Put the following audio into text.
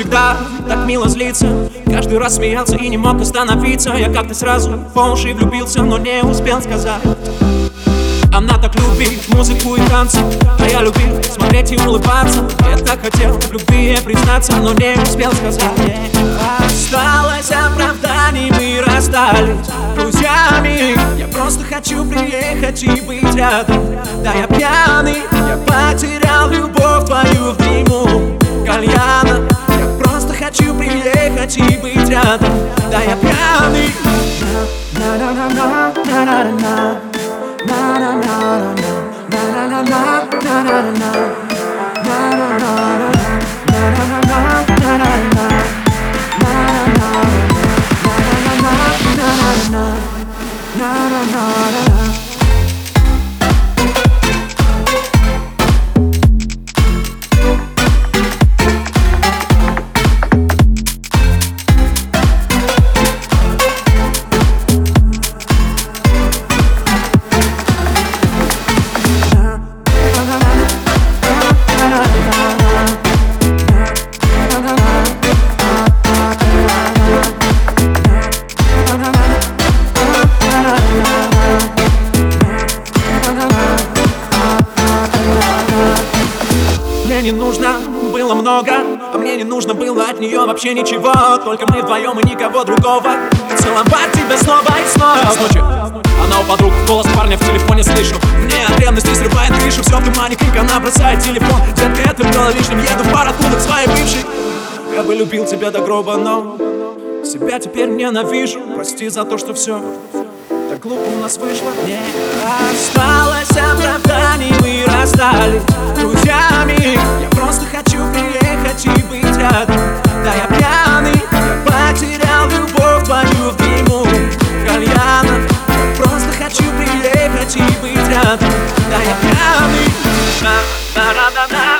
всегда так мило злиться. Каждый раз смеялся и не мог остановиться. Я как-то сразу по уши влюбился, но не успел сказать. Она так любит музыку и танцы А я любил смотреть и улыбаться. Я так хотел в любви признаться Но не успел сказать. Осталось оправданий, мы расстались друзьями. Я просто хочу приехать и быть рядом. Да я пьяный, я потерял любовь твою в дыму просто хочу приехать и быть рядом Да я пьяный. На-на-на-на-на-на-на Не нужно было много А мне не нужно было от нее вообще ничего. Только мы вдвоем и никого другого. Целовать тебя снова и снова. С она у подруг, голос парня в телефоне слышу. Мне от ревности срывает крышу. Все в тумане, крик, она бросает телефон. Детка, это было лишним, еду в пар оттуда к своей бывшей. Я бы любил тебя до гроба, но Себя теперь ненавижу. Прости за то, что все так глупо у нас вышло. Не осталось оправданий, мы расстались друзьями быть рядом Да я пьяный, я потерял любовь твою в дыму. Кальяна Я просто хочу приехать и быть рядом. Да я пьяный. Потерял